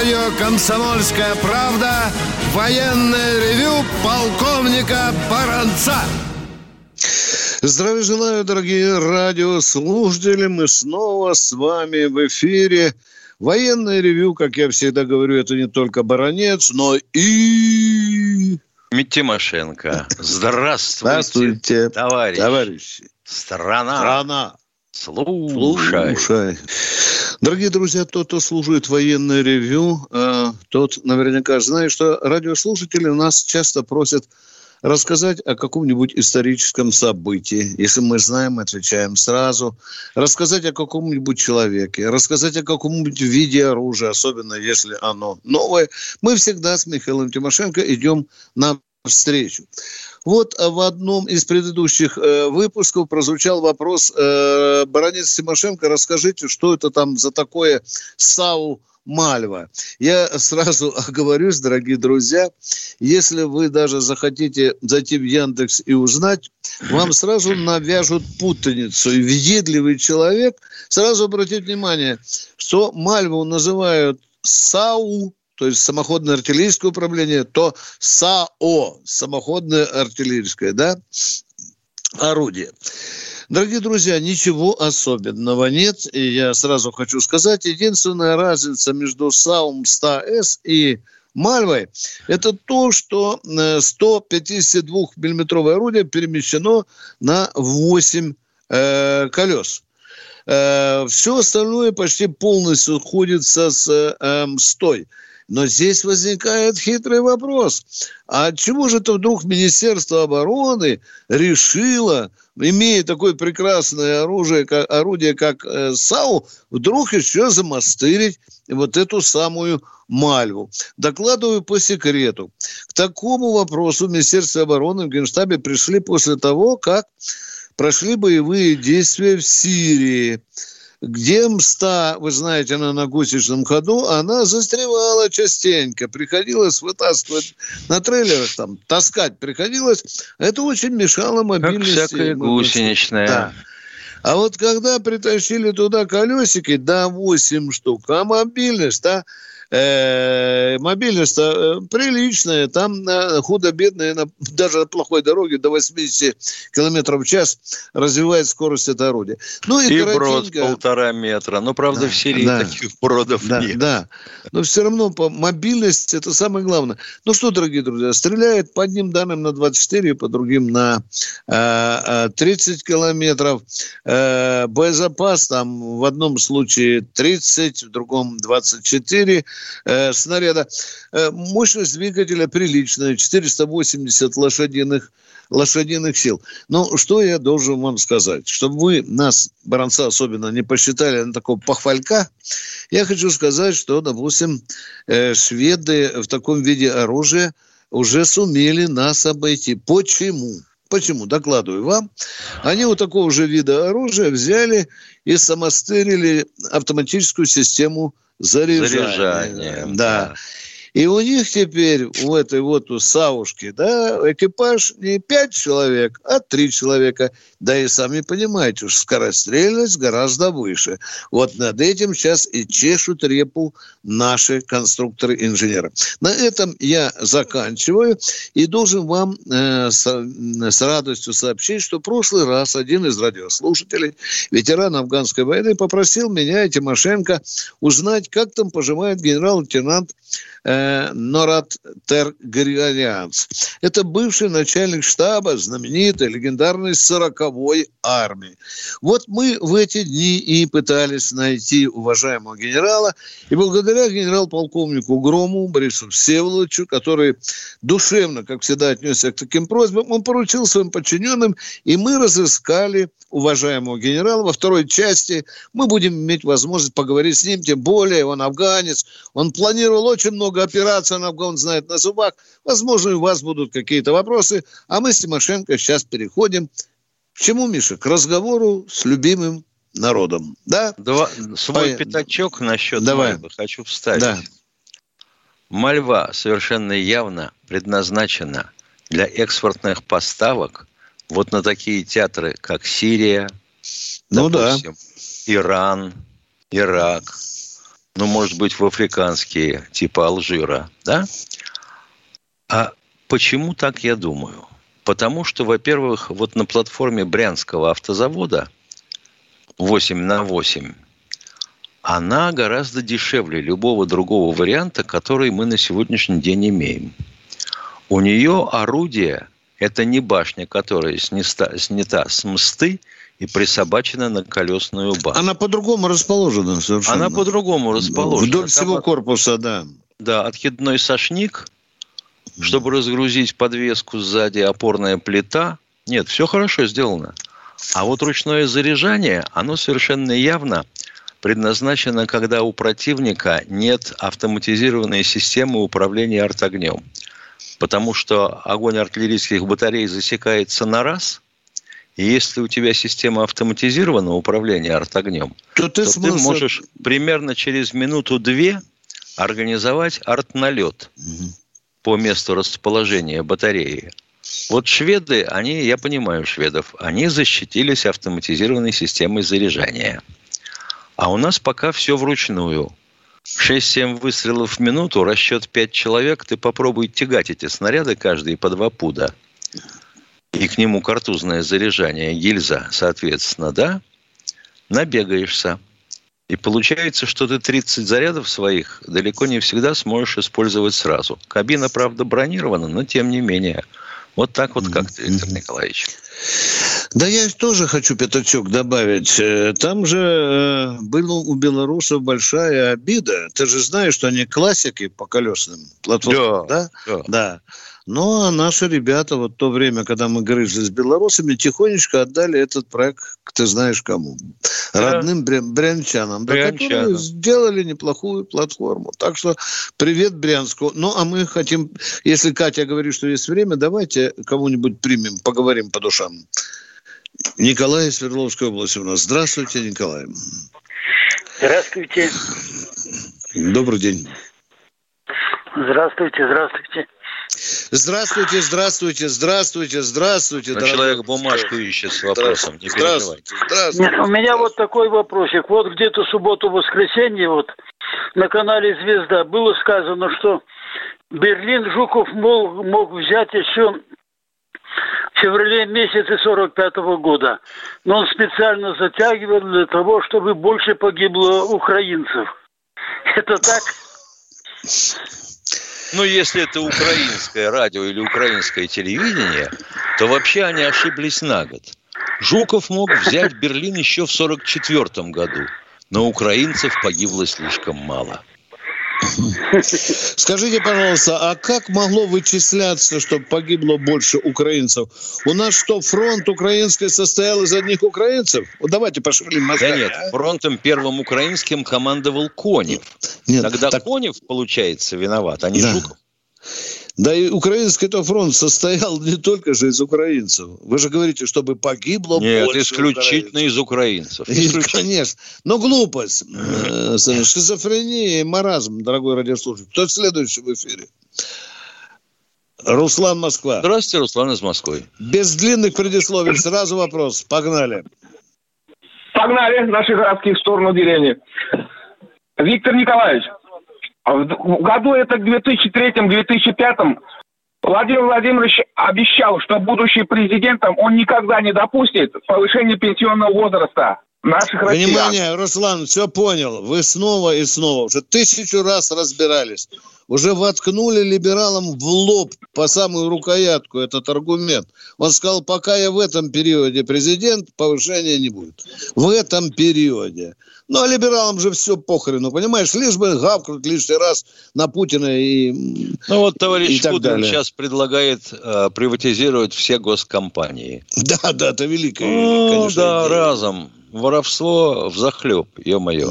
Радио «Комсомольская правда» военное ревю полковника Баранца. Здравия желаю, дорогие радиослушатели. Мы снова с вами в эфире. Военное ревю, как я всегда говорю, это не только Баранец, но и... Тимошенко. Здравствуйте, Здравствуйте, товарищ. товарищи. Страна. Страна. Слушай. Слушай. Дорогие друзья, тот, кто служит военное ревю, э, тот наверняка знает, что радиослушатели нас часто просят рассказать о каком-нибудь историческом событии. Если мы знаем, отвечаем сразу. Рассказать о каком-нибудь человеке, рассказать о каком-нибудь виде оружия, особенно если оно новое. Мы всегда с Михаилом Тимошенко идем на встречу. Вот в одном из предыдущих э, выпусков прозвучал вопрос э, баронец Тимошенко, расскажите, что это там за такое САУ Мальва. Я сразу оговорюсь, дорогие друзья, если вы даже захотите зайти в Яндекс и узнать, вам сразу навяжут путаницу. И въедливый человек сразу обратит внимание, что Мальву называют САУ, то есть самоходное артиллерийское управление, то САО, самоходное артиллерийское, да, орудие. Дорогие друзья, ничего особенного нет. И я сразу хочу сказать, единственная разница между САУМ 100С и Мальвой – это то, что 152-миллиметровое орудие перемещено на 8 э, колес. Э, все остальное почти полностью сходится с э, стой. Но здесь возникает хитрый вопрос. А чего же это вдруг Министерство обороны решило, имея такое прекрасное оружие, как, орудие, как э, САУ, вдруг еще замастырить вот эту самую Мальву. Докладываю по секрету. К такому вопросу в Министерстве обороны в Генштабе пришли после того, как прошли боевые действия в Сирии где МСТА, вы знаете, она на гусечном ходу, она застревала частенько. Приходилось вытаскивать на трейлерах, там, таскать приходилось. Это очень мешало мобильности. Как всякая гусеничная. Да. А вот когда притащили туда колесики, да, 8 штук, а мобильность, да, э, мобильность э, приличная, там э, худо-бедная, на, даже на плохой дороге до 80 километров в час развивает скорость это орудие. Ну и, и брод полтора метра. Но, правда, да, в Сирии да, таких бродов да, нет. Да, но все равно по мобильность это самое главное. Ну что, дорогие друзья, стреляет по одним данным на 24, по другим на э, 30 километров. Э, боезапас там в одном случае 30, в другом 24 э, снаряда. Э, мощность двигателя приличная, 480 лошадиных лошадиных сил. Ну, что я должен вам сказать? Чтобы вы нас, баронца особенно, не посчитали на такого похвалька, я хочу сказать, что, допустим, э, шведы в таком виде оружия уже сумели нас обойти. Почему? Почему? Докладываю вам. Они у такого же вида оружия взяли и самостырили автоматическую систему заряжания. Заряжание. Да. да. И у них теперь, у этой вот у Савушки, да, экипаж не пять человек, а три человека. Да и сами понимаете, что скорострельность гораздо выше. Вот над этим сейчас и чешут репу наши конструкторы-инженеры. На этом я заканчиваю и должен вам э, с, с радостью сообщить, что в прошлый раз один из радиослушателей, ветеран афганской войны, попросил меня и Тимошенко узнать, как там поживает генерал-лейтенант э, Норат Тергрианианц. Это бывший начальник штаба знаменитой, легендарной 40-й армии. Вот мы в эти дни и пытались найти уважаемого генерала, и благодаря генерал-полковнику Грому Борису Всеволодовичу, который душевно, как всегда, отнесся к таким просьбам, он поручил своим подчиненным, и мы разыскали уважаемого генерала. Во второй части мы будем иметь возможность поговорить с ним, тем более он афганец, он планировал очень очень много операций, она он знает на зубах. Возможно, у вас будут какие-то вопросы. А мы с Тимошенко сейчас переходим к чему, Миша? К разговору с любимым народом. Да? Два, свой По... пятачок насчет Давай. Мальвы хочу вставить. Да. Мальва совершенно явно предназначена для экспортных поставок вот на такие театры, как Сирия, ну, допустим, да. Иран, Ирак, ну, может быть, в африканские, типа Алжира, да? А почему так я думаю? Потому что, во-первых, вот на платформе Брянского автозавода 8 на 8 она гораздо дешевле любого другого варианта, который мы на сегодняшний день имеем. У нее орудие – это не башня, которая снята, снята с мсты и присобачена на колесную башню. Она по-другому расположена совершенно. Она по-другому расположена. Вдоль всего корпуса, да. Да, откидной сошник, чтобы разгрузить подвеску сзади, опорная плита. Нет, все хорошо сделано. А вот ручное заряжание, оно совершенно явно предназначено, когда у противника нет автоматизированной системы управления артогнем. Потому что огонь артиллерийских батарей засекается на раз, и если у тебя система автоматизированного управления артогнем, то ты, то смысл... ты можешь примерно через минуту-две организовать артналет угу. по месту расположения батареи. Вот шведы, они, я понимаю шведов, они защитились автоматизированной системой заряжания – а у нас пока все вручную. 6-7 выстрелов в минуту, расчет 5 человек, ты попробуй тягать эти снаряды каждый по два пуда. И к нему картузное заряжание, гильза, соответственно, да? Набегаешься. И получается, что ты 30 зарядов своих далеко не всегда сможешь использовать сразу. Кабина, правда, бронирована, но тем не менее. Вот так вот как-то, Виктор Николаевич. Да я тоже хочу пятачок добавить. Э, там же э, была у белорусов большая обида. Ты же знаешь, что они классики по колесным платформам, да? Да. да. да. Но наши ребята вот то время, когда мы грызли с белорусами, тихонечко отдали этот проект, ты знаешь кому, да. родным брянчанам, да, которые сделали неплохую платформу. Так что привет Брянску. Ну, а мы хотим, если Катя говорит, что есть время, давайте кому-нибудь примем, поговорим по душам. Николай из Свердловской области у нас. Здравствуйте, Николай. Здравствуйте. Добрый день. Здравствуйте, здравствуйте. Здравствуйте, здравствуйте, здравствуйте, здравствуйте. Но человек бумажку ищет с вопросом. Не здравствуйте, здравствуйте. Нет, у меня вот такой вопросик. Вот где-то субботу-воскресенье вот на канале «Звезда» было сказано, что Берлин Жуков мог, мог взять еще в феврале месяце 45 -го года. Но он специально затягивал для того, чтобы больше погибло украинцев. Это так? Ну, если это украинское радио или украинское телевидение, то вообще они ошиблись на год. Жуков мог взять Берлин еще в 1944 году, но украинцев погибло слишком мало. Скажите, пожалуйста, а как могло вычисляться, что погибло больше украинцев? У нас что, фронт украинский состоял из одних украинцев? Вот давайте мозгами. Да нет, а? фронтом первым украинским командовал Конев. Нет, Тогда так... Конев, получается, виноват, а не да. Жуков. Да и украинский-то фронт состоял не только же из украинцев. Вы же говорите, чтобы погибло Нет, больше исключительно украинцев. из украинцев. Исключительно. Конечно. Но глупость, э, шизофрения и маразм, дорогой радиослушатель. Кто следующий в эфире? Руслан Москва. Здравствуйте, Руслан из Москвы. Без длинных предисловий, сразу вопрос. Погнали. Погнали наши городские в сторону деревни. Виктор Николаевич, в году это к 2003-2005 Владимир Владимирович обещал, что будущий президентом он никогда не допустит повышения пенсионного возраста наших россиян. Внимание, Руслан, все понял. Вы снова и снова, уже тысячу раз разбирались. Уже воткнули либералам в лоб по самую рукоятку этот аргумент. Он сказал, пока я в этом периоде президент, повышения не будет. В этом периоде. Ну, а либералам же все похрену, понимаешь? Лишь бы гавкнуть лишний раз на Путина и Ну, вот товарищ Путин сейчас предлагает э, приватизировать все госкомпании. Да, да, это великое, ну, конечно, да, идея. разом воровство в захлеб, ё-моё.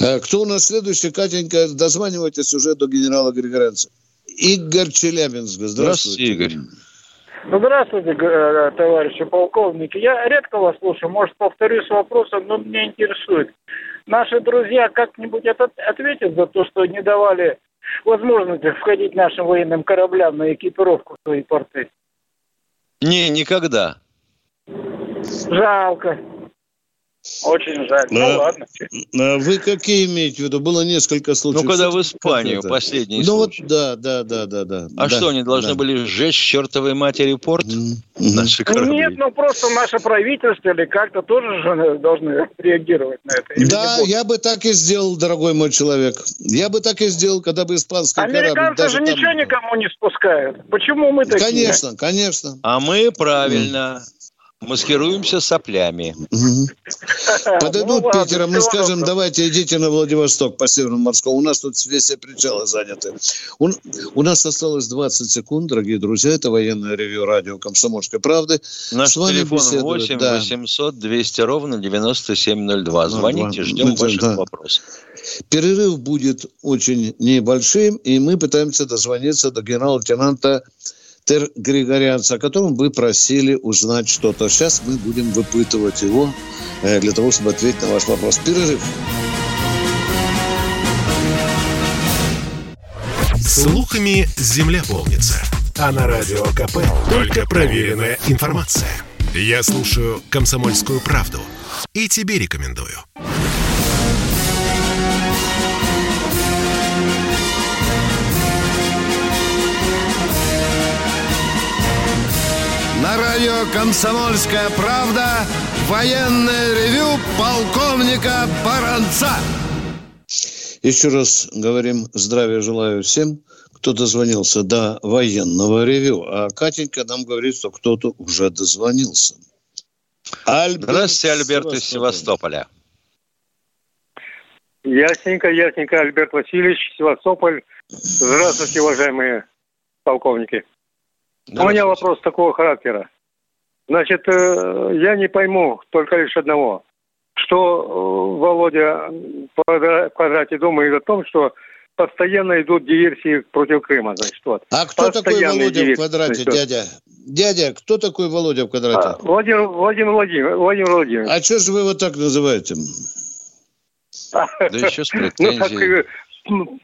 А кто у нас следующий? Катенька, дозванивайтесь уже до генерала Григоренца. Игорь Челябинск. Здравствуйте. Здравствуйте, Игорь. Ну, здравствуйте, э, товарищи полковники. Я редко вас слушаю, может, повторюсь вопросом, но меня интересует. Наши друзья как-нибудь ответят за то, что не давали возможности входить нашим военным кораблям на экипировку в свои порты? Не, никогда. Жалко. Очень жаль. Ну, а, ладно. А вы какие имеете в виду? Было несколько случаев. Ну, когда в Испанию последний Ну, случай. вот, да, да, да, да, да. А да, что, они должны да. были сжечь чертовой матери порт? Mm-hmm. Наши корабли? Нет, ну, просто наше правительство или как-то тоже же должны реагировать на это. Или да, я бы так и сделал, дорогой мой человек. Я бы так и сделал, когда бы испанский Американцы корабль... Американцы же там... ничего никому не спускают. Почему мы такие? Конечно, конечно. А мы правильно. Mm маскируемся соплями. Подойдут ну, Питера, мы скажем, давайте идите на Владивосток по Северному морскому. У нас тут все причалы заняты. У, у нас осталось 20 секунд, дорогие друзья. Это военное ревю радио «Комсомольской правды». Наш С вами телефон 8 да. 800 200 ровно 9702. Звоните, ждем мы, ваших да. вопросов. Перерыв будет очень небольшим, и мы пытаемся дозвониться до генерал-лейтенанта Тер Григорянца, о котором вы просили узнать что-то. Сейчас мы будем выпытывать его э, для того, чтобы ответить на ваш вопрос. Перерыв. Слухами земля полнится. А на радио КП только проверенная информация. Я слушаю «Комсомольскую правду» и тебе рекомендую. На радио «Комсомольская правда» военное ревю полковника Баранца. Еще раз говорим здравия желаю всем, кто дозвонился до военного ревю. А Катенька нам говорит, что кто-то уже дозвонился. Альберт Здравствуйте, Альберт из Севастополя. Ясненько, ясненько, Альберт Васильевич, Севастополь. Здравствуйте, уважаемые полковники. У меня вопрос такого характера. Значит, э, я не пойму только лишь одного, что э, Володя в квадрате думает о том, что постоянно идут диверсии против Крыма. Значит, вот. А кто такой Володя в квадрате, значит, дядя? Дядя, кто такой Володя в квадрате? А, Владимир, Владимир Владимир, Владимир Владимирович. А что же вы его так называете? Да еще с претензией. Ну,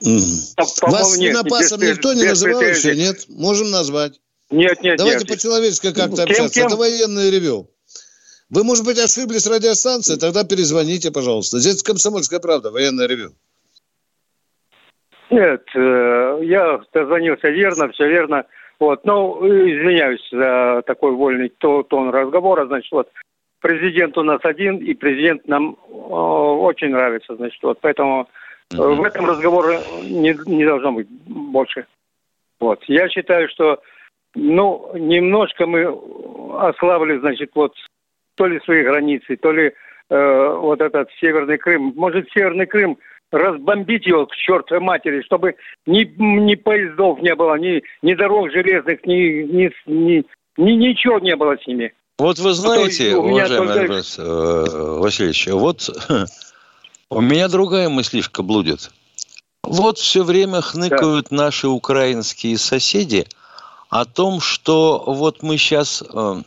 так, Вас свинопасом никто не называл еще, нет? Можем назвать. Нет, нет, Давайте нет. по-человечески как-то общаться. Кем? Это военное ревю. Вы, может быть, ошиблись радиостанцией, тогда перезвоните, пожалуйста. Здесь комсомольская правда, военное ревю. Нет, э, я дозвонился верно, все верно. Вот, ну, извиняюсь за такой вольный тон разговора. Значит, вот, президент у нас один, и президент нам э, очень нравится, значит, вот, поэтому э, в этом разговоре не, не должно быть больше. Вот, я считаю, что ну, немножко мы ослабли, значит, вот то ли свои границы, то ли э, вот этот Северный Крым. Может, Северный Крым разбомбить его к чертовой матери, чтобы ни, ни поездов не было, ни, ни дорог железных, ни, ни, ни, ни ничего не было с ними. Вот вы знаете, уважаемый только... Альберт э, Васильевич, вот у меня другая мыслишка блудит. Вот все время хныкают да. наши украинские соседи – о том, что вот мы сейчас э,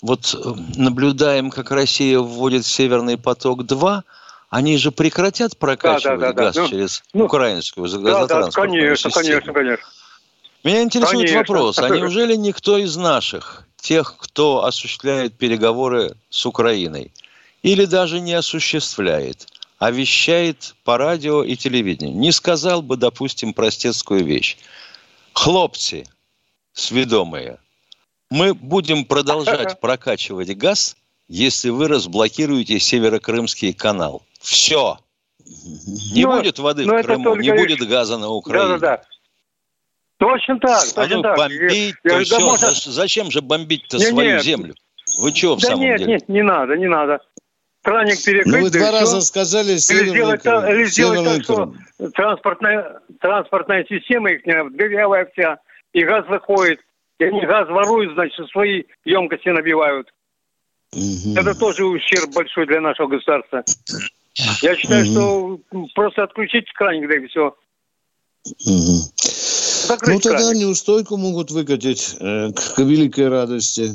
вот э, наблюдаем, как Россия вводит Северный поток-2, они же прекратят прокачивать да, да, да, газ да. через ну, украинскую газотранспортную да, да, конечно, систему. Конечно, конечно, Меня интересует конечно. вопрос, а неужели никто из наших, тех, кто осуществляет переговоры с Украиной, или даже не осуществляет, а вещает по радио и телевидению, не сказал бы, допустим, простецкую вещь. Хлопцы, сведомые, мы будем продолжать прокачивать газ, если вы разблокируете Северокрымский канал. Все. Не но, будет воды в Крыму, не будет газа на Украине. Да, да, да. Точно так, а ну, так. бомбить, то все. Можно... Зачем же бомбить-то не, свою нет. землю? Вы что в да самом нет, деле? Нет, не надо, не надо. Краник перекрыть. Ну, вы два да раза сказали Северный или сделать, Крым. Или сделать так, что транспортная, транспортная система их дырявая вся, и газ заходит. И они газ воруют, значит, свои емкости набивают. Угу. Это тоже ущерб большой для нашего государства. Я считаю, что просто отключить краник, да и все. ну, тогда краник. неустойку могут выкатить э, к, к великой радости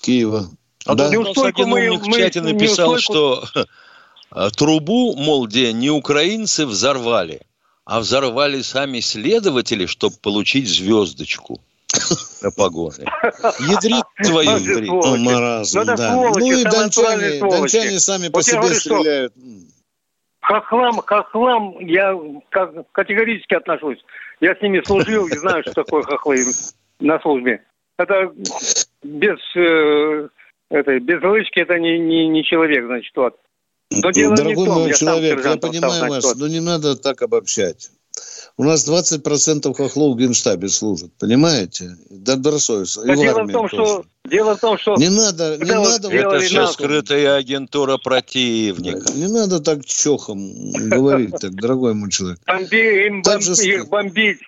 Киева. А да? неустойку мы, мы, в чате написал, неустойку... что трубу, мол, где не украинцы взорвали, а взорвали сами следователи, чтобы получить звездочку на погоны. Ядрит твою, ядрит. О, маразм, да. Ну и дончане, дончане сами по себе стреляют. Хохлам, хохлам я категорически отношусь. Я с ними служил и знаю, что такое хохлы на службе. Это без, э, это, без лычки это не, не, не человек, значит, вот. Но дело Дорогой том, мой я человек, я понимаю вас, но не надо так обобщать. У нас 20% хохлов в генштабе служат, понимаете? Добросовестно. Да дело, в том, что, дело в том, что... Не надо, не надо... Это все скрытая агентура противника. Не надо так чохом говорить, так, дорогой мой человек. Бомби, им бомби, их бомбить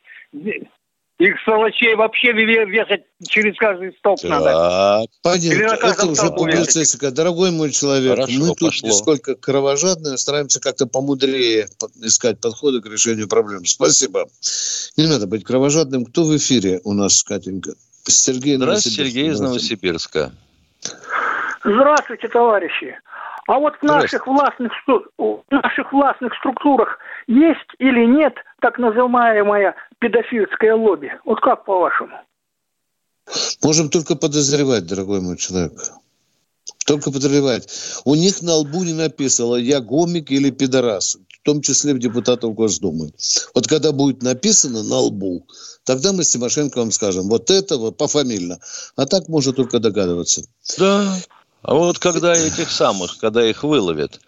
их сволочей вообще вешать через каждый столб так. надо. Понятно. Это уже публицистика. Дорогой мой человек, Хорошо, мы тут пошло. нисколько кровожадные, стараемся как-то помудрее искать подходы к решению проблем. Спасибо. Не надо быть кровожадным. Кто в эфире у нас, Катенька? Сергей Здравствуйте, Сергей из Новосибирска. Здравствуйте, товарищи. А вот в наших властных, в наших властных структурах есть или нет так называемая педофильское лобби? Вот как по-вашему? Можем только подозревать, дорогой мой человек. Только подозревать. У них на лбу не написано «я гомик» или «пидорас», в том числе в депутатов Госдумы. Вот когда будет написано на лбу, тогда мы с Тимошенко вам скажем, вот это вот пофамильно. А так можно только догадываться. Да, а вот когда этих самых, когда их выловят,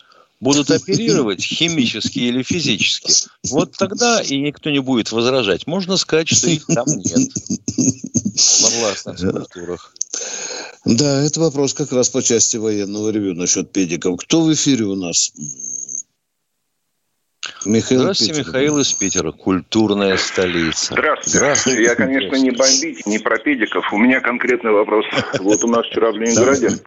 будут оперировать химически или физически, вот тогда и никто не будет возражать. Можно сказать, что их там нет во властных структурах. Да, это вопрос как раз по части военного ревю насчет педиков. Кто в эфире у нас? Михаил Здравствуйте, Питер. Михаил из Питера, культурная столица. Здравствуйте. Здравствуйте. Я, конечно, не бомбить, не про педиков. У меня конкретный вопрос. Вот у нас вчера в Ленинграде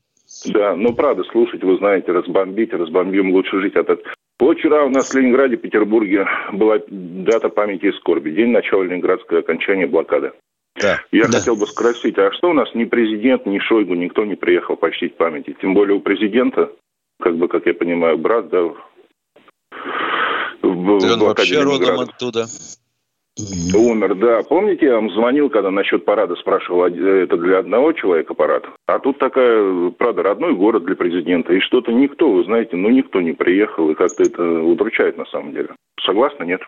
да, ну правда, слушать, вы знаете, разбомбить, разбомбим, лучше жить от этого. Вот вчера у нас в Ленинграде, Петербурге была дата памяти и скорби, день начала Ленинградской окончания блокады. Да. Я да. хотел бы спросить, а что у нас ни президент, ни Шойгу, никто не приехал почтить памяти? Тем более у президента, как бы, как я понимаю, брат, да, в, в Он вообще родом оттуда. Умер, да. Помните, я вам звонил, когда насчет парада спрашивал, это для одного человека парад? А тут такая, правда, родной город для президента. И что-то никто, вы знаете, ну никто не приехал. И как-то это удручает на самом деле. Согласны, нет?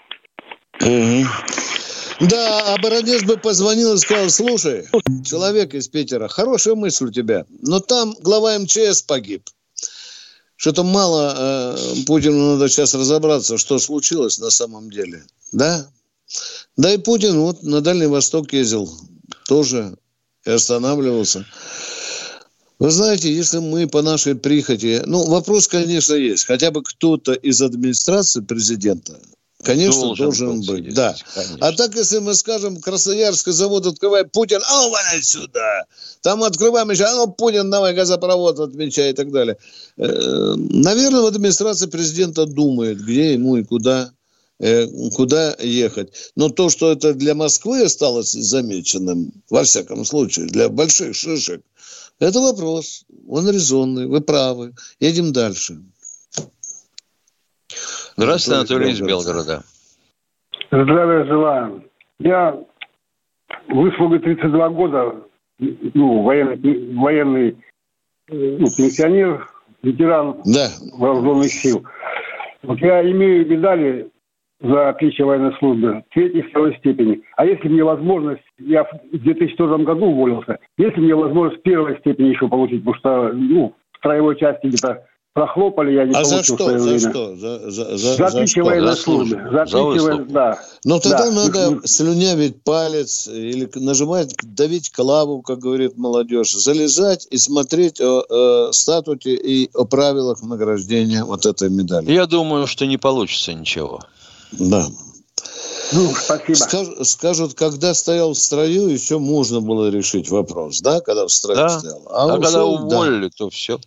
Да, а Баранец бы позвонил и сказал, слушай, человек из Питера, хорошая мысль у тебя, но там глава МЧС погиб. Что-то мало э, Путину надо сейчас разобраться, что случилось на самом деле. Да? Да и Путин вот на Дальний Восток ездил тоже и останавливался. Вы знаете, если мы по нашей прихоти... Ну, вопрос, конечно, есть. Хотя бы кто-то из администрации президента, конечно, должен, должен быть. Да. Конечно. А так, если мы скажем, Красноярский завод открывает Путин, а ну, валяй сюда. Там открываем еще, а ну, Путин, давай газопровод отмечай и так далее. Э, наверное, в администрации президента думает, где ему и куда куда ехать. Но то, что это для Москвы осталось замеченным, во всяком случае, для больших шишек, это вопрос. Он резонный, вы правы. Едем дальше. Здравствуйте, Анатолий из Белгорода. Здравия желаю. Я выслуга 32 года, ну, военный, военный ну, пенсионер, ветеран да. вооруженных сил. Вот я имею медали за отличие военной службы третьей и второй степени. А если мне возможность, я в 2002 году уволился, если мне возможность первой степени еще получить, потому что ну, в строевой части где-то прохлопали, я не а получил за что? в свое за время. Что? За, за, за, за отличие за военной службы. За, за отличие, да. Но тогда да. надо слюнявить палец или нажимать, давить клаву, как говорит молодежь, залезать и смотреть о, о статуте и о правилах награждения вот этой медали. Я думаю, что не получится ничего. Да. Ну, спасибо. Скаж, скажут, когда стоял в строю, еще можно было решить вопрос, да, когда в строю да. стоял. А, а ушел, когда уволили, да. то все.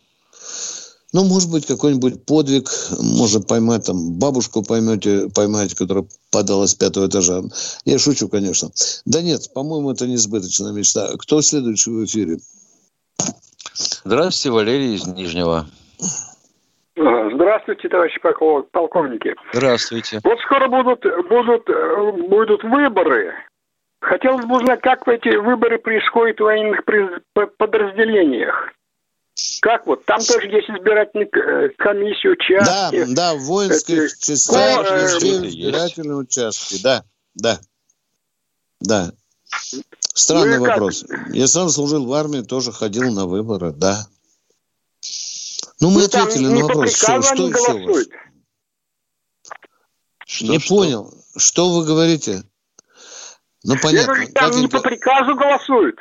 Ну, может быть, какой-нибудь подвиг можно поймать, там, бабушку поймете, поймаете, которая падала с пятого этажа. Я шучу, конечно. Да нет, по-моему, это несбыточная мечта. Кто следующий в эфире? Здравствуйте, Валерий из Нижнего. Здравствуйте, товарищи полковники. Здравствуйте. Вот скоро будут, будут, будут выборы. Хотелось бы узнать, как эти выборы происходят в военных подразделениях. Как вот? Там тоже есть избирательная э, комиссия, участки. Да, да, в воинских частях э, везде избирательные участки, да, да, да. Странный ну, вопрос. Как? Я сам служил в армии, тоже ходил на выборы, да. Ну, мы ну, ответили на вопрос. Что, что еще у вас? Что, не что? понял. Что вы говорите? Ну, понятно. Я говорю, там Катенька... не по приказу голосуют.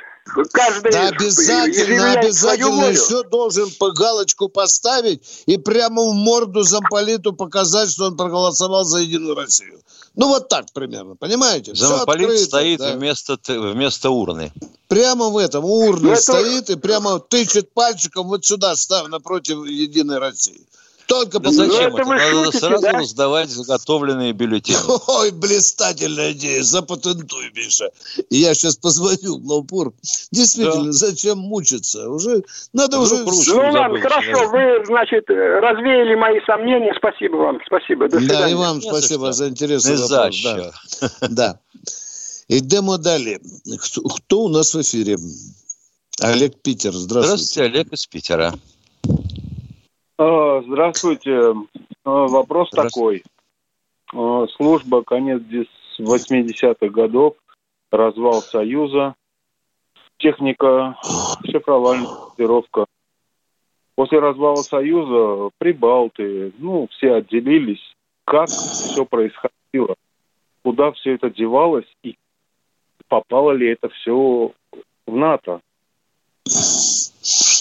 Каждый да обязательно, обязательно еще должен по галочку поставить и прямо в морду замполиту показать, что он проголосовал за Единую Россию. Ну, вот так примерно, понимаете? Замполит открыто, стоит да. вместо, вместо урны. Прямо в этом, у урны Это... стоит и прямо тычет пальчиком вот сюда, став напротив Единой России. Только да зачем это? это? Надо шутите, сразу да? раздавать заготовленные бюллетени. Ой, блистательная идея. Запатентуй, Миша. Я сейчас позвоню в Лаупур. Действительно, да. зачем мучиться? Уже надо уже... уже... Ну ладно, хорошо. Вы, значит, развеяли мои сомнения. Спасибо вам. Спасибо. До свидания. Да, и вам спасибо за интересный вопрос. Да. да. Идемо далее. Кто, кто у нас в эфире? Олег Питер. Здравствуйте. Здравствуйте, Олег из Питера. А, здравствуйте. А, вопрос такой. А, служба конец 80-х годов, развал Союза, техника, шифровальная котировка. После развала Союза прибалты, ну, все отделились. Как все происходило? Куда все это девалось? И попало ли это все в НАТО?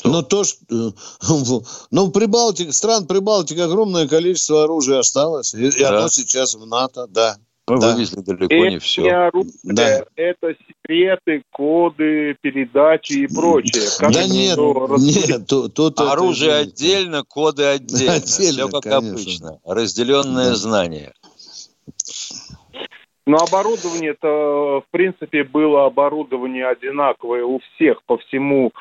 Но то, что... Ну, в Прибалтике, стран Прибалтики огромное количество оружия осталось. И, да. и оно сейчас в НАТО, да. Мы да. вывезли далеко это не все. Не оружие, да. Это секреты, коды, передачи и прочее. Как да нет, нет, тут, тут оружие это... отдельно, коды отдельно. отдельно все как конечно. обычно. Разделенное да. знание. Но оборудование это, в принципе, было оборудование одинаковое у всех по всему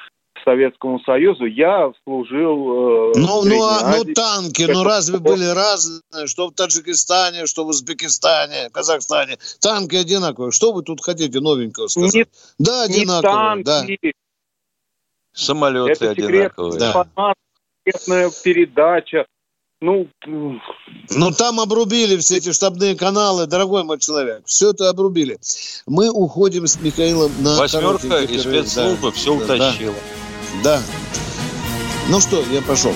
Советскому Союзу, я служил... Э, ну, ну, а, ну, танки, ну, разве были разные, что в Таджикистане, что в Узбекистане, Казахстане? Танки одинаковые. Что вы тут хотите новенького сказать? Не, да, одинаковые, не танки. да. Самолеты Это одинаковые. Да. передача. Ну, ну, там обрубили все эти штабные каналы, дорогой мой человек. Все это обрубили. Мы уходим с Михаилом на... Восьмерка и спецслужбы да, все утащила. Да. Да. Ну что, я пошел.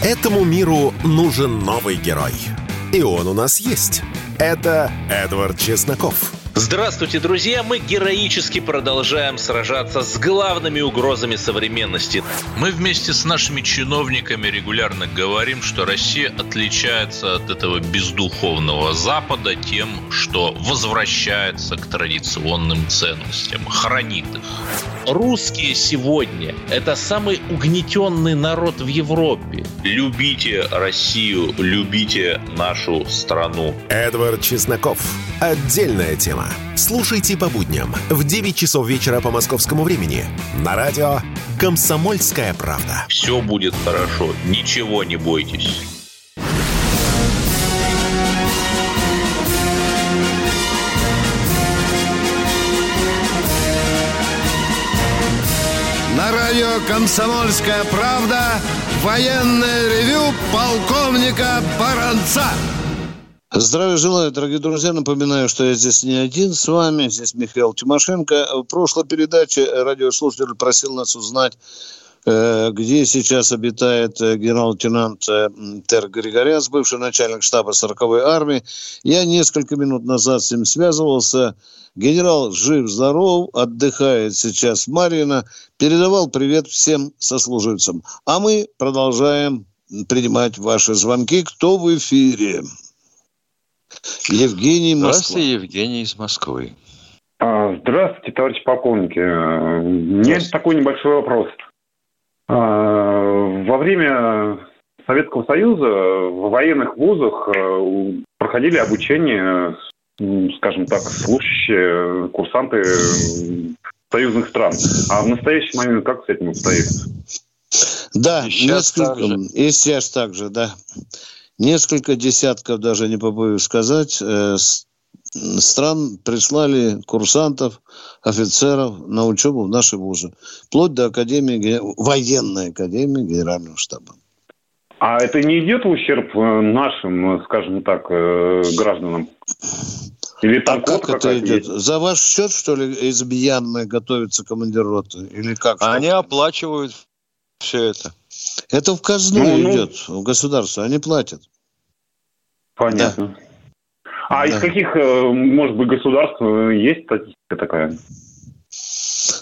Этому миру нужен новый герой. И он у нас есть. Это Эдвард Чесноков. Здравствуйте, друзья! Мы героически продолжаем сражаться с главными угрозами современности. Мы вместе с нашими чиновниками регулярно говорим, что Россия отличается от этого бездуховного Запада тем, что возвращается к традиционным ценностям, хранит их. Русские сегодня – это самый угнетенный народ в Европе. Любите Россию, любите нашу страну. Эдвард Чесноков. Отдельная тема. Слушайте по будням в 9 часов вечера по московскому времени на радио «Комсомольская правда». Все будет хорошо, ничего не бойтесь. На радио «Комсомольская правда» военное ревю полковника Баранца. Здравия желаю, дорогие друзья. Напоминаю, что я здесь не один с вами. Здесь Михаил Тимошенко. В прошлой передаче радиослушатель просил нас узнать, э, где сейчас обитает э, генерал-лейтенант э, Тер Григоряц, бывший начальник штаба 40-й армии. Я несколько минут назад с ним связывался. Генерал жив-здоров, отдыхает сейчас в Марьино. Передавал привет всем сослуживцам. А мы продолжаем принимать ваши звонки. Кто в эфире? Евгений Москва. Здравствуйте, Евгений из Москвы. А, здравствуйте, товарищ полковник. Нет такой небольшой вопрос. во время Советского Союза в военных вузах проходили обучение, скажем так, служащие, курсанты союзных стран. А в настоящий момент как с этим обстоит? Да, и несколько, и сейчас также, да. Несколько десятков, даже не побоюсь сказать, э, стран прислали курсантов, офицеров на учебу в наши вузы. Вплоть до Академии, военной Академии Генерального штаба. А это не идет в ущерб э, нашим, скажем так, э, гражданам? Или там а как это идет? Есть? За ваш счет, что ли, из Мьянмы готовится командир роты? Или как? Они оплачивают все это. Это в казну ну, ну. идет, ну... в государство. Они платят. Понятно. Да. А да. из каких, э, может быть, государств э, есть статистика такая?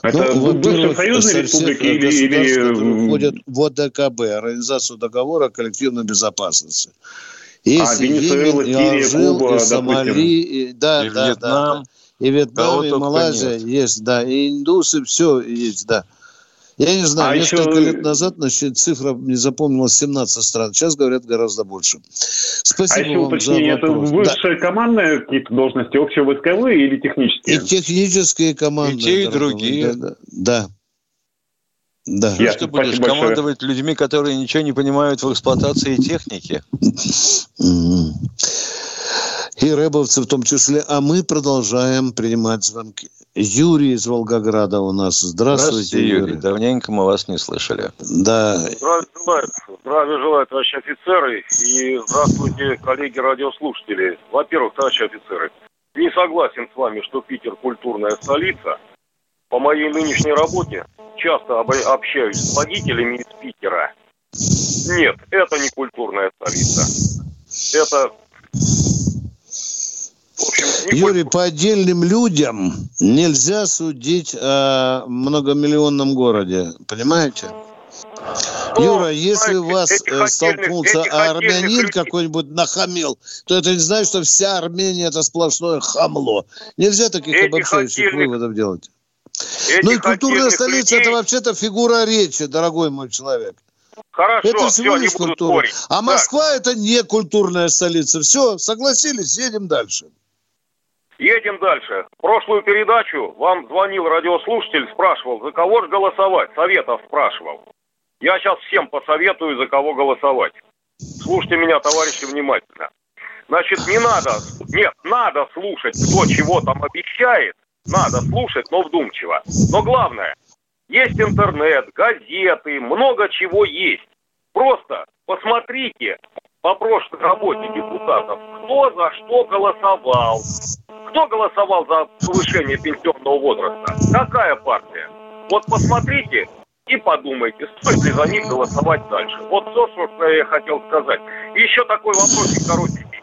Это ну, бывшие союзные республики или, или... входят в ОДКБ, Организацию договора о коллективной безопасности. Есть а, Венесуэла, и Сирия, Алжир, Куба, и Сомали, и, да, и да, Вьетнам. Да, и Вьетнам, и Малайзия нет. есть, да, и индусы, все есть, да. Я не знаю, а несколько еще... лет назад значит, цифра не запомнилась 17 стран. Сейчас говорят гораздо больше. Спасибо а еще вам уточнение, за вопрос. это высшие да. командные какие-то должности, общевойсковые или технические? И технические команды. И те, и другие. Да. да. Да. Я, что будешь командовать большое. людьми, которые ничего не понимают в эксплуатации техники? И рэбовцы в том числе. А мы продолжаем принимать звонки. Юрий из Волгограда у нас. Здравствуйте, Здравствуйте Юрий. Юрий. Давненько мы вас не слышали. Да. Здравия желаю, здравия желаю, товарищи офицеры. И здравствуйте, коллеги радиослушатели. Во-первых, товарищи офицеры, не согласен с вами, что Питер культурная столица. По моей нынешней работе часто общаюсь с водителями из Питера. Нет, это не культурная столица. Это общем, Юрий, по отдельным людям нельзя судить о многомиллионном городе. Понимаете? Но, Юра, если у вас э, столкнулся армянин какой-нибудь нахамил, то это не значит, что вся Армения это сплошное хамло. Нельзя таких обобщающих выводов делать. Ну и культурная столица людей... это вообще-то фигура речи, дорогой мой человек. Хорошо, это всего лишь культура. А Москва это не культурная столица. Все, согласились, едем дальше. Едем дальше. В прошлую передачу вам звонил радиослушатель, спрашивал, за кого же голосовать. Советов спрашивал. Я сейчас всем посоветую, за кого голосовать. Слушайте меня, товарищи, внимательно. Значит, не надо, нет, надо слушать, кто чего там обещает, надо слушать, но вдумчиво. Но главное, есть интернет, газеты, много чего есть. Просто посмотрите по прошлой работе депутатов, кто за что голосовал. Кто голосовал за повышение пенсионного возраста? Какая партия? Вот посмотрите и подумайте, стоит ли за них голосовать дальше. Вот все, что я хотел сказать. И еще такой вопросик коротенький.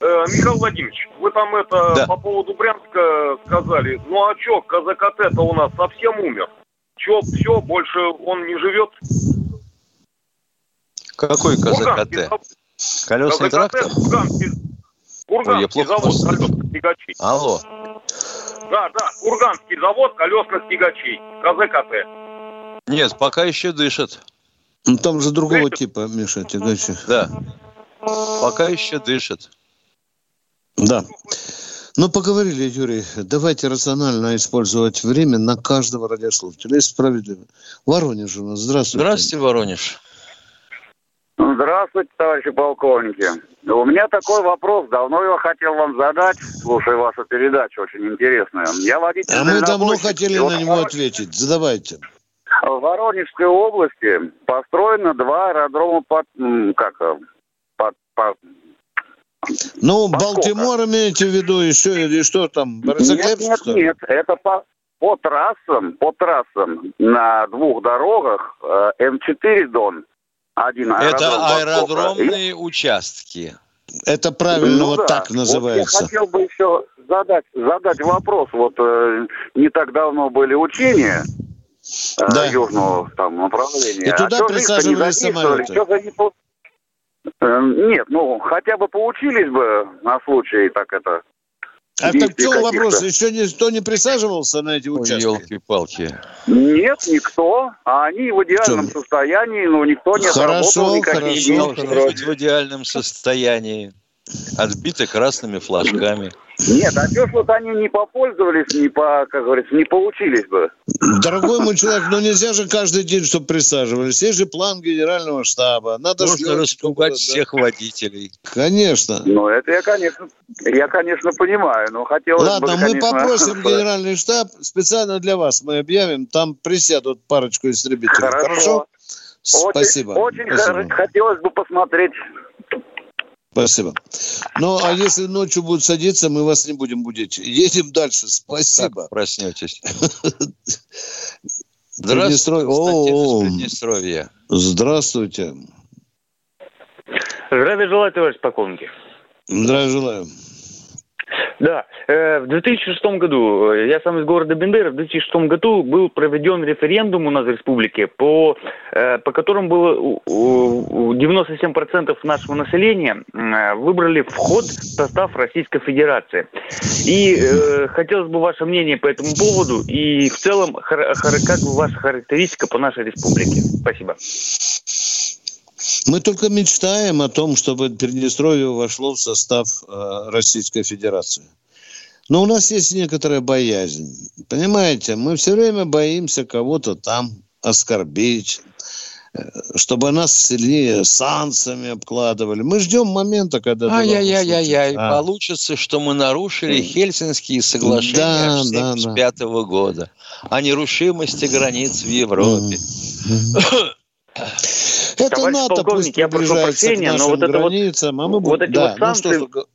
Э, Михаил Владимирович, вы там это да. по поводу Брянска сказали. Ну а что, КЗКТ-то у нас совсем умер? Че, все, больше он не живет? Какой КЗКТ? Колесный трактор? Курганский, Курганский завод колесных тягачей. Алло. Да, да, Курганский завод колесных тягачей. КЗКТ. Нет, пока еще дышит. Ну, там же другого дышит? типа, Миша, тягачи. Да. Пока еще дышит. Да. Ну, поговорили, Юрий. Давайте рационально использовать время на каждого радиослушателя. И справедливо. Воронеж у нас. Здравствуйте. Здравствуйте, Воронеж. Здравствуйте, товарищи полковники. У меня такой вопрос. Давно его хотел вам задать. Слушаю вашу передачу, очень интересная. Я водитель А мы давно хотели на него ответить. Задавайте. В Воронежской области построено два аэродрома под... Как? Под, под, ну, Балтимор имеете в виду еще, или что там? Нет, нет, нет, это по, по трассам, по трассам на двух дорогах э, М4 Дон. Один аэродром это аэродромные Востока. участки. Это правильно ну, вот да. так называется. Вот я хотел бы еще задать, задать вопрос. Вот э, не так давно были учения э, да. южного там направления. И туда а присаживались самолеты. Что за не Э, нет, ну, хотя бы поучились бы на случай, так это, А так в чем вопрос? Еще никто не присаживался на эти участки? елки-палки. Нет, никто. А они в идеальном Что? состоянии, но никто не хорошо, никаких хорошо, хорошо. в идеальном состоянии. Отбиты красными флажками. Нет, а что ж вот они не попользовались, не по, как говорится, не получились бы? Дорогой мой человек, ну нельзя же каждый день, чтобы присаживались. Есть же план генерального штаба. Надо Можно распугать всех да. водителей. Конечно. Ну, это я, конечно, я, конечно, понимаю, но хотелось Ладно, бы, мы попросим генеральный штаб, специально для вас мы объявим, там присядут парочку истребителей. Хорошо? Хорошо? Спасибо. Очень, очень Спасибо. хотелось бы посмотреть Спасибо. Ну, а если ночью будет садиться, мы вас не будем будить. Едем дальше. Спасибо. Так, проснетесь. Здравствуйте. Здравствуйте. Здравия желаю, товарищ полковники. Здравия желаю. Да, э, в 2006 году, э, я сам из города Бендера, в 2006 году был проведен референдум у нас в республике, по, э, по которому было 97% нашего населения выбрали вход в состав Российской Федерации. И хотелось бы ваше мнение по этому поводу и в целом как ваша характеристика по нашей республике. Спасибо. Мы только мечтаем о том, чтобы Приднестровье вошло в состав э, Российской Федерации. Но у нас есть некоторая боязнь. Понимаете, мы все время боимся кого-то там оскорбить, э, чтобы нас сильнее санкциями обкладывали. Мы ждем момента, когда... Ай-яй-яй-яй, а. получится, что мы нарушили Хельсинские соглашения да, 1975 да, да. года о нерушимости границ в Европе. Это Товарищ НАТО полковник, я прошу прощения, но вот это границам, вот, а мы вот эти да, вот ну санкции, ну, что...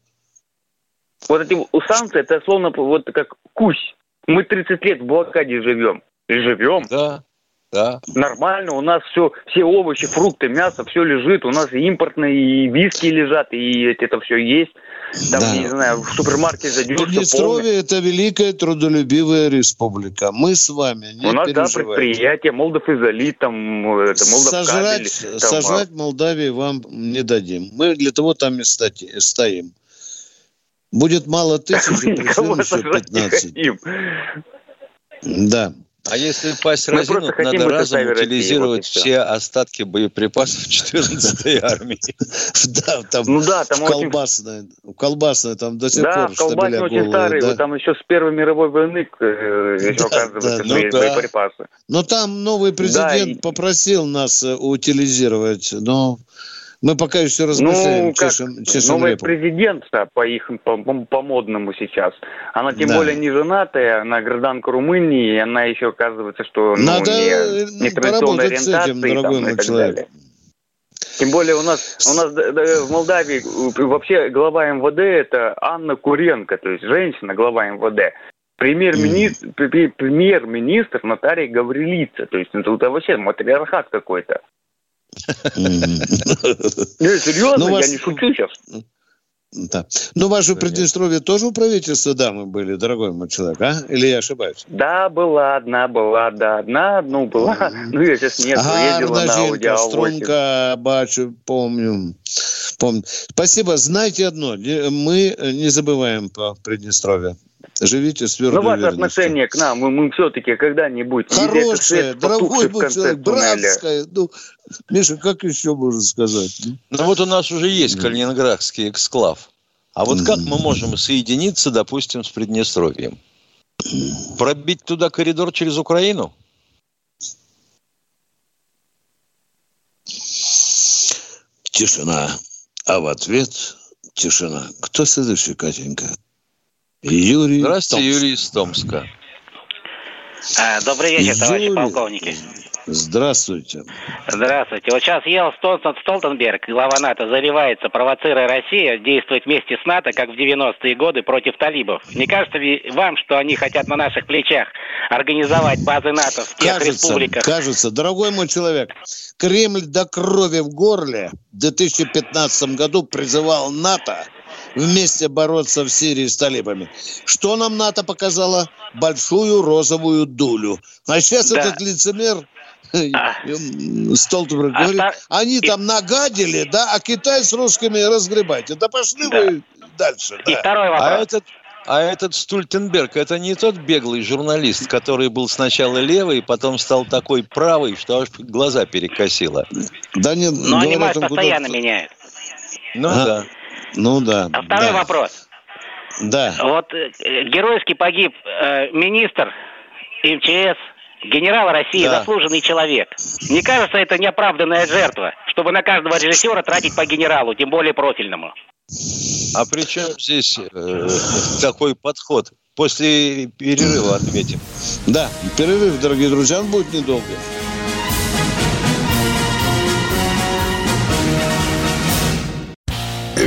вот эти у санкций, это словно вот как кусь. Мы 30 лет в блокаде живем. И живем. Да, да. Нормально, у нас все, все овощи, фрукты, мясо, все лежит. У нас и импортные, и виски лежат, и это все есть. Там, да. не знаю, в супермаркет зайдешь, Приднестровье – это великая трудолюбивая республика. Мы с вами не У нас, да, предприятие, Молдов изолит, там, это, Молдов сожрать, кабель, там, сожрать а... Молдавии вам не дадим. Мы для того там и стоим. Будет мало тысячи, пришлем еще 15. Да. А если пасть разинут, надо разом утилизировать все остатки боеприпасов 14-й армии. Да, там, ну да, там колбасная, колбасная там до сих да, пор колбасные очень старые, да? там еще с Первой мировой войны э, еще оказывается ну боеприпасы. Но там новый президент попросил нас э, утилизировать, но мы пока еще размышляем, ну, чешем, чешем Новый репу. президент, да, по их, по, по модному сейчас. Она тем да. более не женатая, она гражданка Румынии, и она еще оказывается, что ну, Надо не, не традиционной ориентации этим, там, мой человек. Далее. Тем более у нас, у нас в Молдавии вообще глава МВД это Анна Куренко, то есть женщина, глава МВД. Премьер-министр, mm. премьер-министр Наталья Гаврилица. То есть это вообще матриархат какой-то. Не, серьезно, ну, я не шучу сейчас. Да. Ну, ваше Приднестровье тоже у правительства дамы были, дорогой мой человек, а? Или я ошибаюсь? Да, была одна, была, да, одна, ну, была. Ну, я сейчас нет, ездила на A8. Струнка, бачу, помню. помню. Спасибо. Знаете одно, мы не забываем по Приднестровье. Живите с твердой Ну, ваше отношение к нам, мы, мы все-таки когда-нибудь... Хорошее, дорогой мой человек, братское. Ну, Миша, как еще можно сказать? Ну, вот у нас уже есть Калининградский эксклав. А вот как мы можем соединиться, допустим, с Приднестровьем? Пробить туда коридор через Украину? Тишина. А в ответ тишина. Кто следующий, Катенька? Юрий Здравствуйте, Томск. Юрий из Томска. А, добрый вечер, товарищи полковники. Здравствуйте. Здравствуйте. Вот сейчас ел Столтенберг, глава НАТО, заливается, провоцируя Россию действовать вместе с НАТО, как в 90-е годы, против талибов. Не кажется ли вам, что они хотят на наших плечах организовать базы НАТО в тех кажется, республиках? Кажется. Дорогой мой человек, Кремль до крови в горле в 2015 году призывал НАТО вместе бороться в Сирии с талибами. Что нам НАТО показало? Большую розовую дулю. А сейчас да. этот лицемер а. Столтенберг а говорит, они там нагадили, да, а Китай с русскими разгребайте. Да пошли да. вы дальше. И да. второй вопрос. А этот, а этот Стультенберг, это не тот беглый журналист, который был сначала левый, потом стал такой правый, что аж глаза перекосило. Да нет, Но они вас постоянно меняют. Ну а? да. Ну да. А второй да. вопрос. Да. Вот э, геройски погиб э, министр МЧС, генерал России, да. заслуженный человек. Мне кажется, это неоправданная жертва, чтобы на каждого режиссера тратить по генералу, тем более профильному. А при чем здесь э, такой подход? После перерыва отметим. Да, перерыв, дорогие друзья, он будет недолго.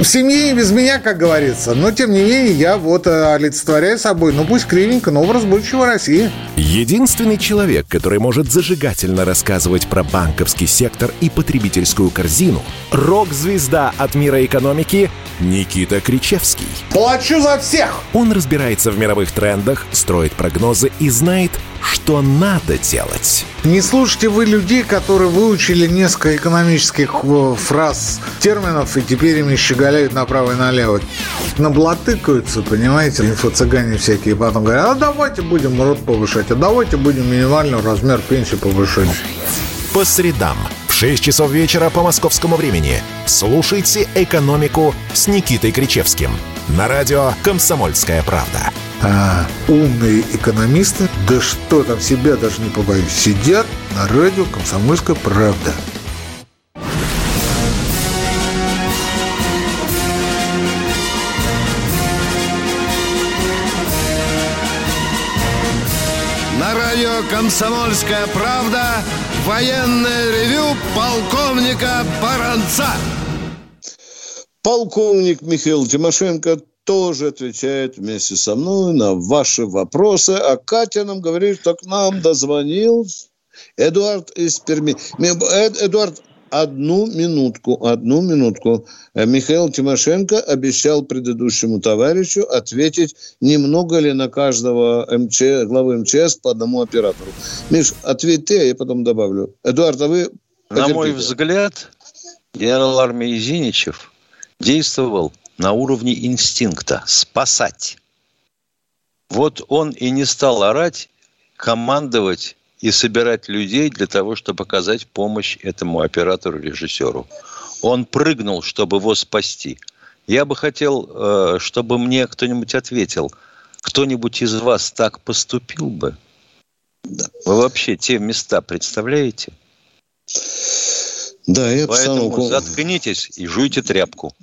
В семье и без меня, как говорится. Но, тем не менее, я вот э, олицетворяю собой, ну пусть кривенько, но образ будущего России. Единственный человек, который может зажигательно рассказывать про банковский сектор и потребительскую корзину – рок-звезда от мира экономики Никита Кричевский. Плачу за всех! Он разбирается в мировых трендах, строит прогнозы и знает, что надо делать. Не слушайте вы людей, которые выучили несколько экономических э, фраз, терминов, и теперь ими щеголяют направо и налево. Наблатыкаются, понимаете, инфо-цыгане всякие, потом говорят, а давайте будем рот повышать, а давайте будем минимальный размер пенсии повышать. По средам в 6 часов вечера по московскому времени слушайте «Экономику» с Никитой Кричевским на радио «Комсомольская правда». А умные экономисты, да что там себя даже не побоюсь, сидят на радио «Комсомольская правда». На радио «Комсомольская правда» военное ревю полковника Баранца. Полковник Михаил Тимошенко тоже отвечает вместе со мной на ваши вопросы. А Катя нам говорит, что к нам дозвонил Эдуард из Перми. Эдуард, одну минутку, одну минутку. Э, Михаил Тимошенко обещал предыдущему товарищу ответить, немного ли на каждого МЧ, главы МЧС по одному оператору. Миш, ответь ты, а я потом добавлю. Эдуард, а вы... На мой взгляд, генерал армии Зиничев действовал на уровне инстинкта – спасать. Вот он и не стал орать, командовать и собирать людей для того, чтобы оказать помощь этому оператору-режиссеру. Он прыгнул, чтобы его спасти. Я бы хотел, э, чтобы мне кто-нибудь ответил, кто-нибудь из вас так поступил бы? Вы вообще те места представляете? Да, я Поэтому обстановку... заткнитесь и жуйте тряпку.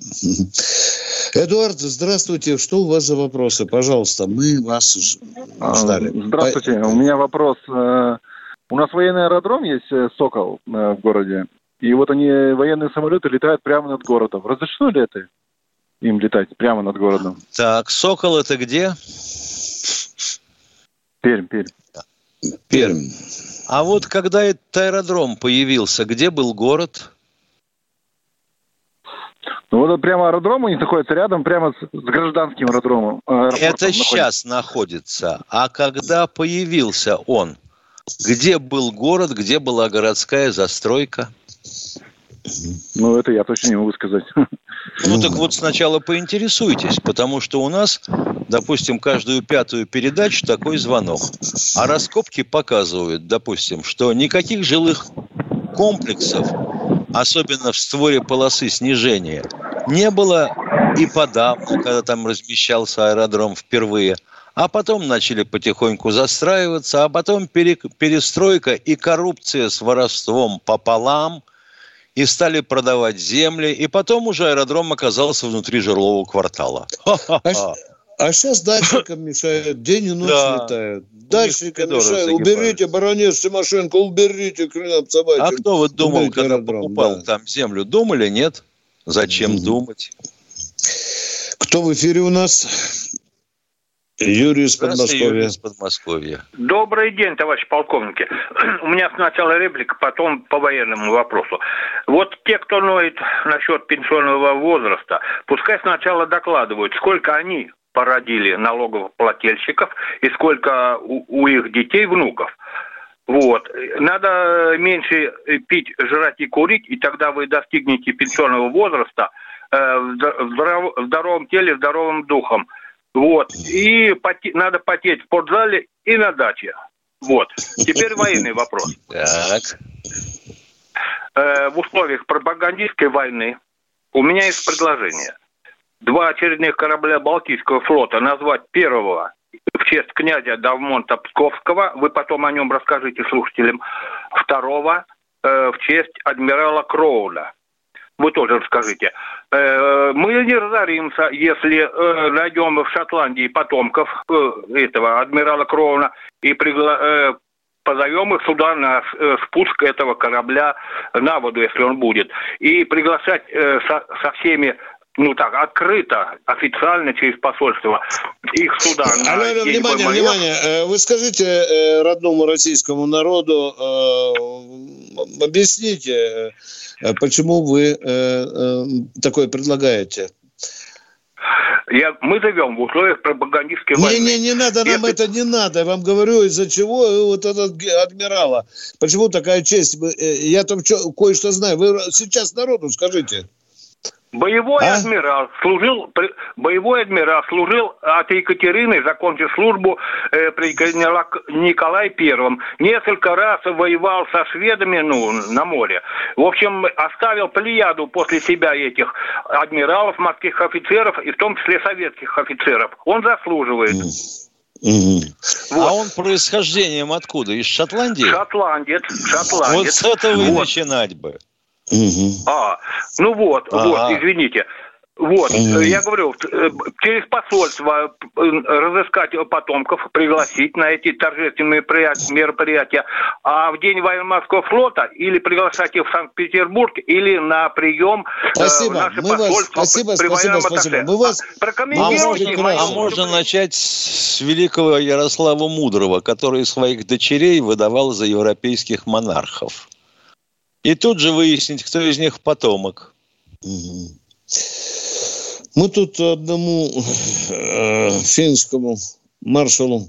Эдуард, здравствуйте. Что у вас за вопросы? Пожалуйста, мы вас а, ждали. Здравствуйте. У меня вопрос. Э, у нас военный аэродром есть, э, «Сокол» э, в городе. И вот они, военные самолеты, летают прямо над городом. Разрешено ли это им летать прямо над городом? Так, «Сокол» это где? Пермь, Пермь. Пермь. А вот когда этот аэродром появился, где был город? Ну вот прямо аэродром у них находится рядом, прямо с, с гражданским аэродромом. Это сейчас находится. А когда появился он, где был город, где была городская застройка? Ну, это я точно не могу сказать. Ну, так вот сначала поинтересуйтесь, потому что у нас, допустим, каждую пятую передачу такой звонок. А раскопки показывают, допустим, что никаких жилых комплексов, особенно в створе полосы снижения, не было и подавно, когда там размещался аэродром впервые. А потом начали потихоньку застраиваться, а потом перестройка и коррупция с воровством пополам – и стали продавать земли, и потом уже аэродром оказался внутри жилого квартала. А, сейчас датчикам мешают, день и ночь да. летают. Датчикам мешают, уберите, баронец Тимошенко, уберите хренам собачьим. А кто вот думал, уберите когда аэродром, покупал да. там землю, думали, нет? Зачем mm-hmm. думать? Кто в эфире у нас? Юрий из Подмосковья. Юрий из Подмосковья. Добрый день, товарищ полковники. У меня сначала реплика, потом по военному вопросу. Вот те, кто ноет насчет пенсионного возраста, пускай сначала докладывают, сколько они породили налогоплательщиков и сколько у, у их детей внуков. Вот. Надо меньше пить, жрать и курить, и тогда вы достигнете пенсионного возраста э, в, здоров, в здоровом теле, здоровым духом. Вот. И поте- надо потеть в спортзале и на даче. Вот. Теперь военный вопрос. Так. Э, в условиях пропагандистской войны у меня есть предложение. Два очередных корабля Балтийского флота назвать первого в честь князя Давмонта Псковского, вы потом о нем расскажите слушателям. Второго э, в честь адмирала Кроуна. Вы тоже расскажите. Э, мы не разоримся, если э, найдем в Шотландии потомков э, этого адмирала Кроуна и пригла- э, позовем их сюда на э, спуск этого корабля на воду, если он будет. И приглашать э, со, со всеми ну так, открыто, официально через посольство их сюда. на Алло, алло, внимание, внимание. Э, Вы скажите э, родному российскому народу, э, объясните, почему вы такое предлагаете? Я, мы живем в условиях пропагандистской Не, войны. не, не надо нам это, не надо. Я вам говорю, из-за чего вот этот адмирала. Почему такая честь? Я там кое-что знаю. Вы сейчас народу скажите. Боевой А? адмирал служил, боевой адмирал служил от Екатерины, закончил службу э, при Никола- Николае Первом. Несколько раз воевал со шведами, ну, на море. В общем, оставил плеяду после себя этих адмиралов, морских офицеров, и в том числе советских офицеров. Он заслуживает. А он происхождением откуда? Из Шотландии? Шотландец, шотландец. Вот с этого и Вот. начинать бы. А, ну вот, Ага. вот, извините. Вот, э, я говорю, э, через посольство э, разыскать потомков, пригласить на эти торжественные мероприятия- а в день военно-морского флота или приглашать их в Санкт-Петербург, или на прием э, в Спасибо. наше Мы вас- посольство спасибо, при спасибо, военном спасибо. Мы вас- А Прокомментируйте можно, мою а можно начать с великого Ярослава Мудрого, который своих дочерей выдавал за европейских монархов. И тут же выяснить, кто из них потомок. Мы тут одному э, финскому маршалу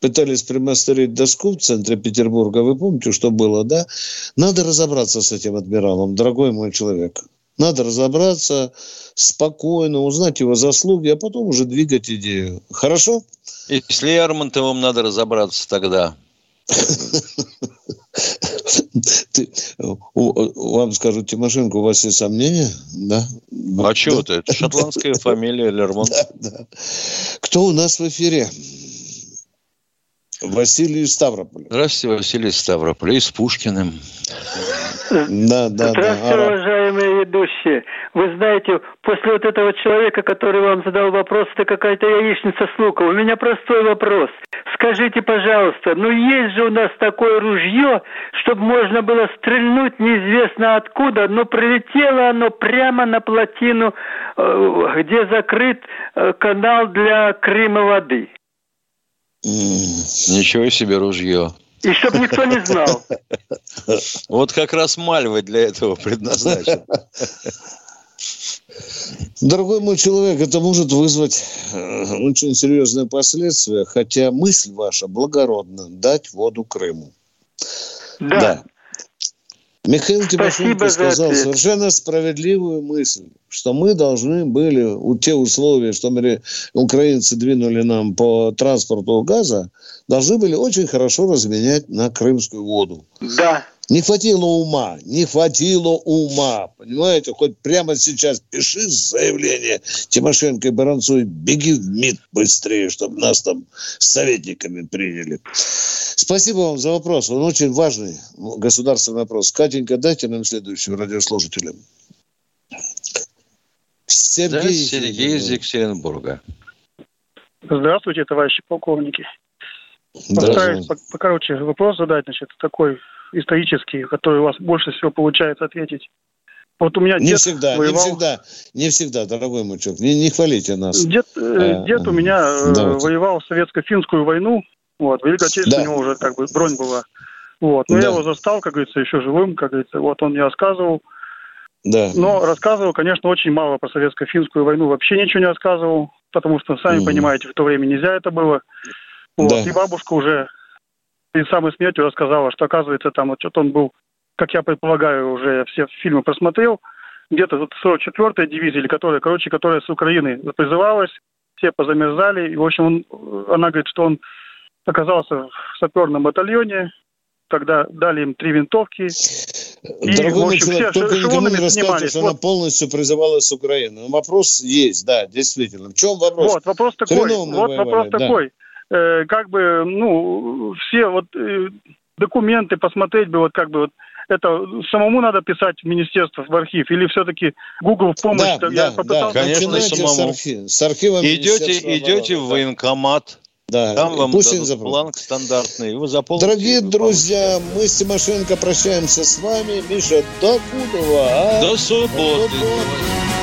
пытались примастерить доску в центре Петербурга. Вы помните, что было, да? Надо разобраться с этим адмиралом, дорогой мой человек. Надо разобраться спокойно, узнать его заслуги, а потом уже двигать идею. Хорошо? И с Лермонтовым надо разобраться тогда. Ты, вам скажут, Тимошенко, у вас есть сомнения? Да? А чего ты? Это шотландская фамилия Лермонтов. Кто у нас в эфире? Василий из Ставрополя. Здравствуйте, Василий из Ставрополя. И с Пушкиным. Да, да, Здравствуйте, да. уважаемые ведущие. Вы знаете, после вот этого человека, который вам задал вопрос, это какая-то яичница с луком. У меня простой вопрос. Скажите, пожалуйста, ну есть же у нас такое ружье, чтобы можно было стрельнуть неизвестно откуда, но прилетело оно прямо на плотину, э, где закрыт э, канал для Крыма воды. Ничего себе ружье. И чтобы никто не знал. Вот как раз Мальва для этого предназначена. Дорогой мой человек, это может вызвать э, очень серьезные последствия, хотя мысль ваша благородна – дать воду Крыму. Да. Михаил Тимошенко сказал ответ. совершенно справедливую мысль, что мы должны были, у те условия, что мы, украинцы двинули нам по транспорту газа, должны были очень хорошо разменять на крымскую воду. Да. Не хватило ума, не хватило ума, понимаете? Хоть прямо сейчас пиши заявление Тимошенко и Баранцу и беги в МИД быстрее, чтобы нас там с советниками приняли. Спасибо вам за вопрос. Он очень важный государственный вопрос. Катенька, дайте нам следующего радиослушателя. Сергей, Да, Сергей из Екатеринбурга. Здравствуйте, товарищи полковники. Здравствуйте. Постараюсь по- покороче вопрос задать, значит, такой исторический, который у вас больше всего получается ответить. Вот у меня Не дед всегда, не воевал... всегда, не всегда, дорогой мой человек. Не, не хвалите нас. Дед, э, Э, дед у меня э, давайте. воевал в советско-финскую войну. Вот, в Великой Отечественной Да. у него уже как бы бронь была. Вот. Но я Да. его застал, как говорится, еще живым, как говорится. Вот он мне рассказывал. Да. Но рассказывал, конечно, очень мало про советско-финскую войну. Вообще ничего не рассказывал, потому что, сами Мгм. понимаете, в то время нельзя это было. Вот. Да. И бабушка уже перед самой смертью рассказала, что, оказывается, там вот что-то он был, как я предполагаю, уже все фильмы просмотрел, где-то вот 44-я дивизия, или которая, короче, которая с Украины призывалась, все позамерзали. И, в общем, он, она говорит, что он оказался в саперном батальоне, когда дали им три винтовки. И, Дорогой мой человек, только никому не рассказывайте, что вот. она полностью призывала с Украины. Но вопрос есть, да, действительно. В чем вопрос? Вот, вопрос такой. вот воевали, вопрос да. Э, как бы, ну, все вот э, документы посмотреть бы, вот как бы вот это самому надо писать в министерство, в архив, или все-таки Google в помощь? Да, я да, попытался... да, конечно, самому. С, архив, с архивом идете, идете в военкомат, да, Там вам пусть дадут бланк стандартный. Вы заполните. Дорогие друзья, мы с Тимошенко прощаемся с вами. Миша, до Кудова. А? До субботы. До субботы.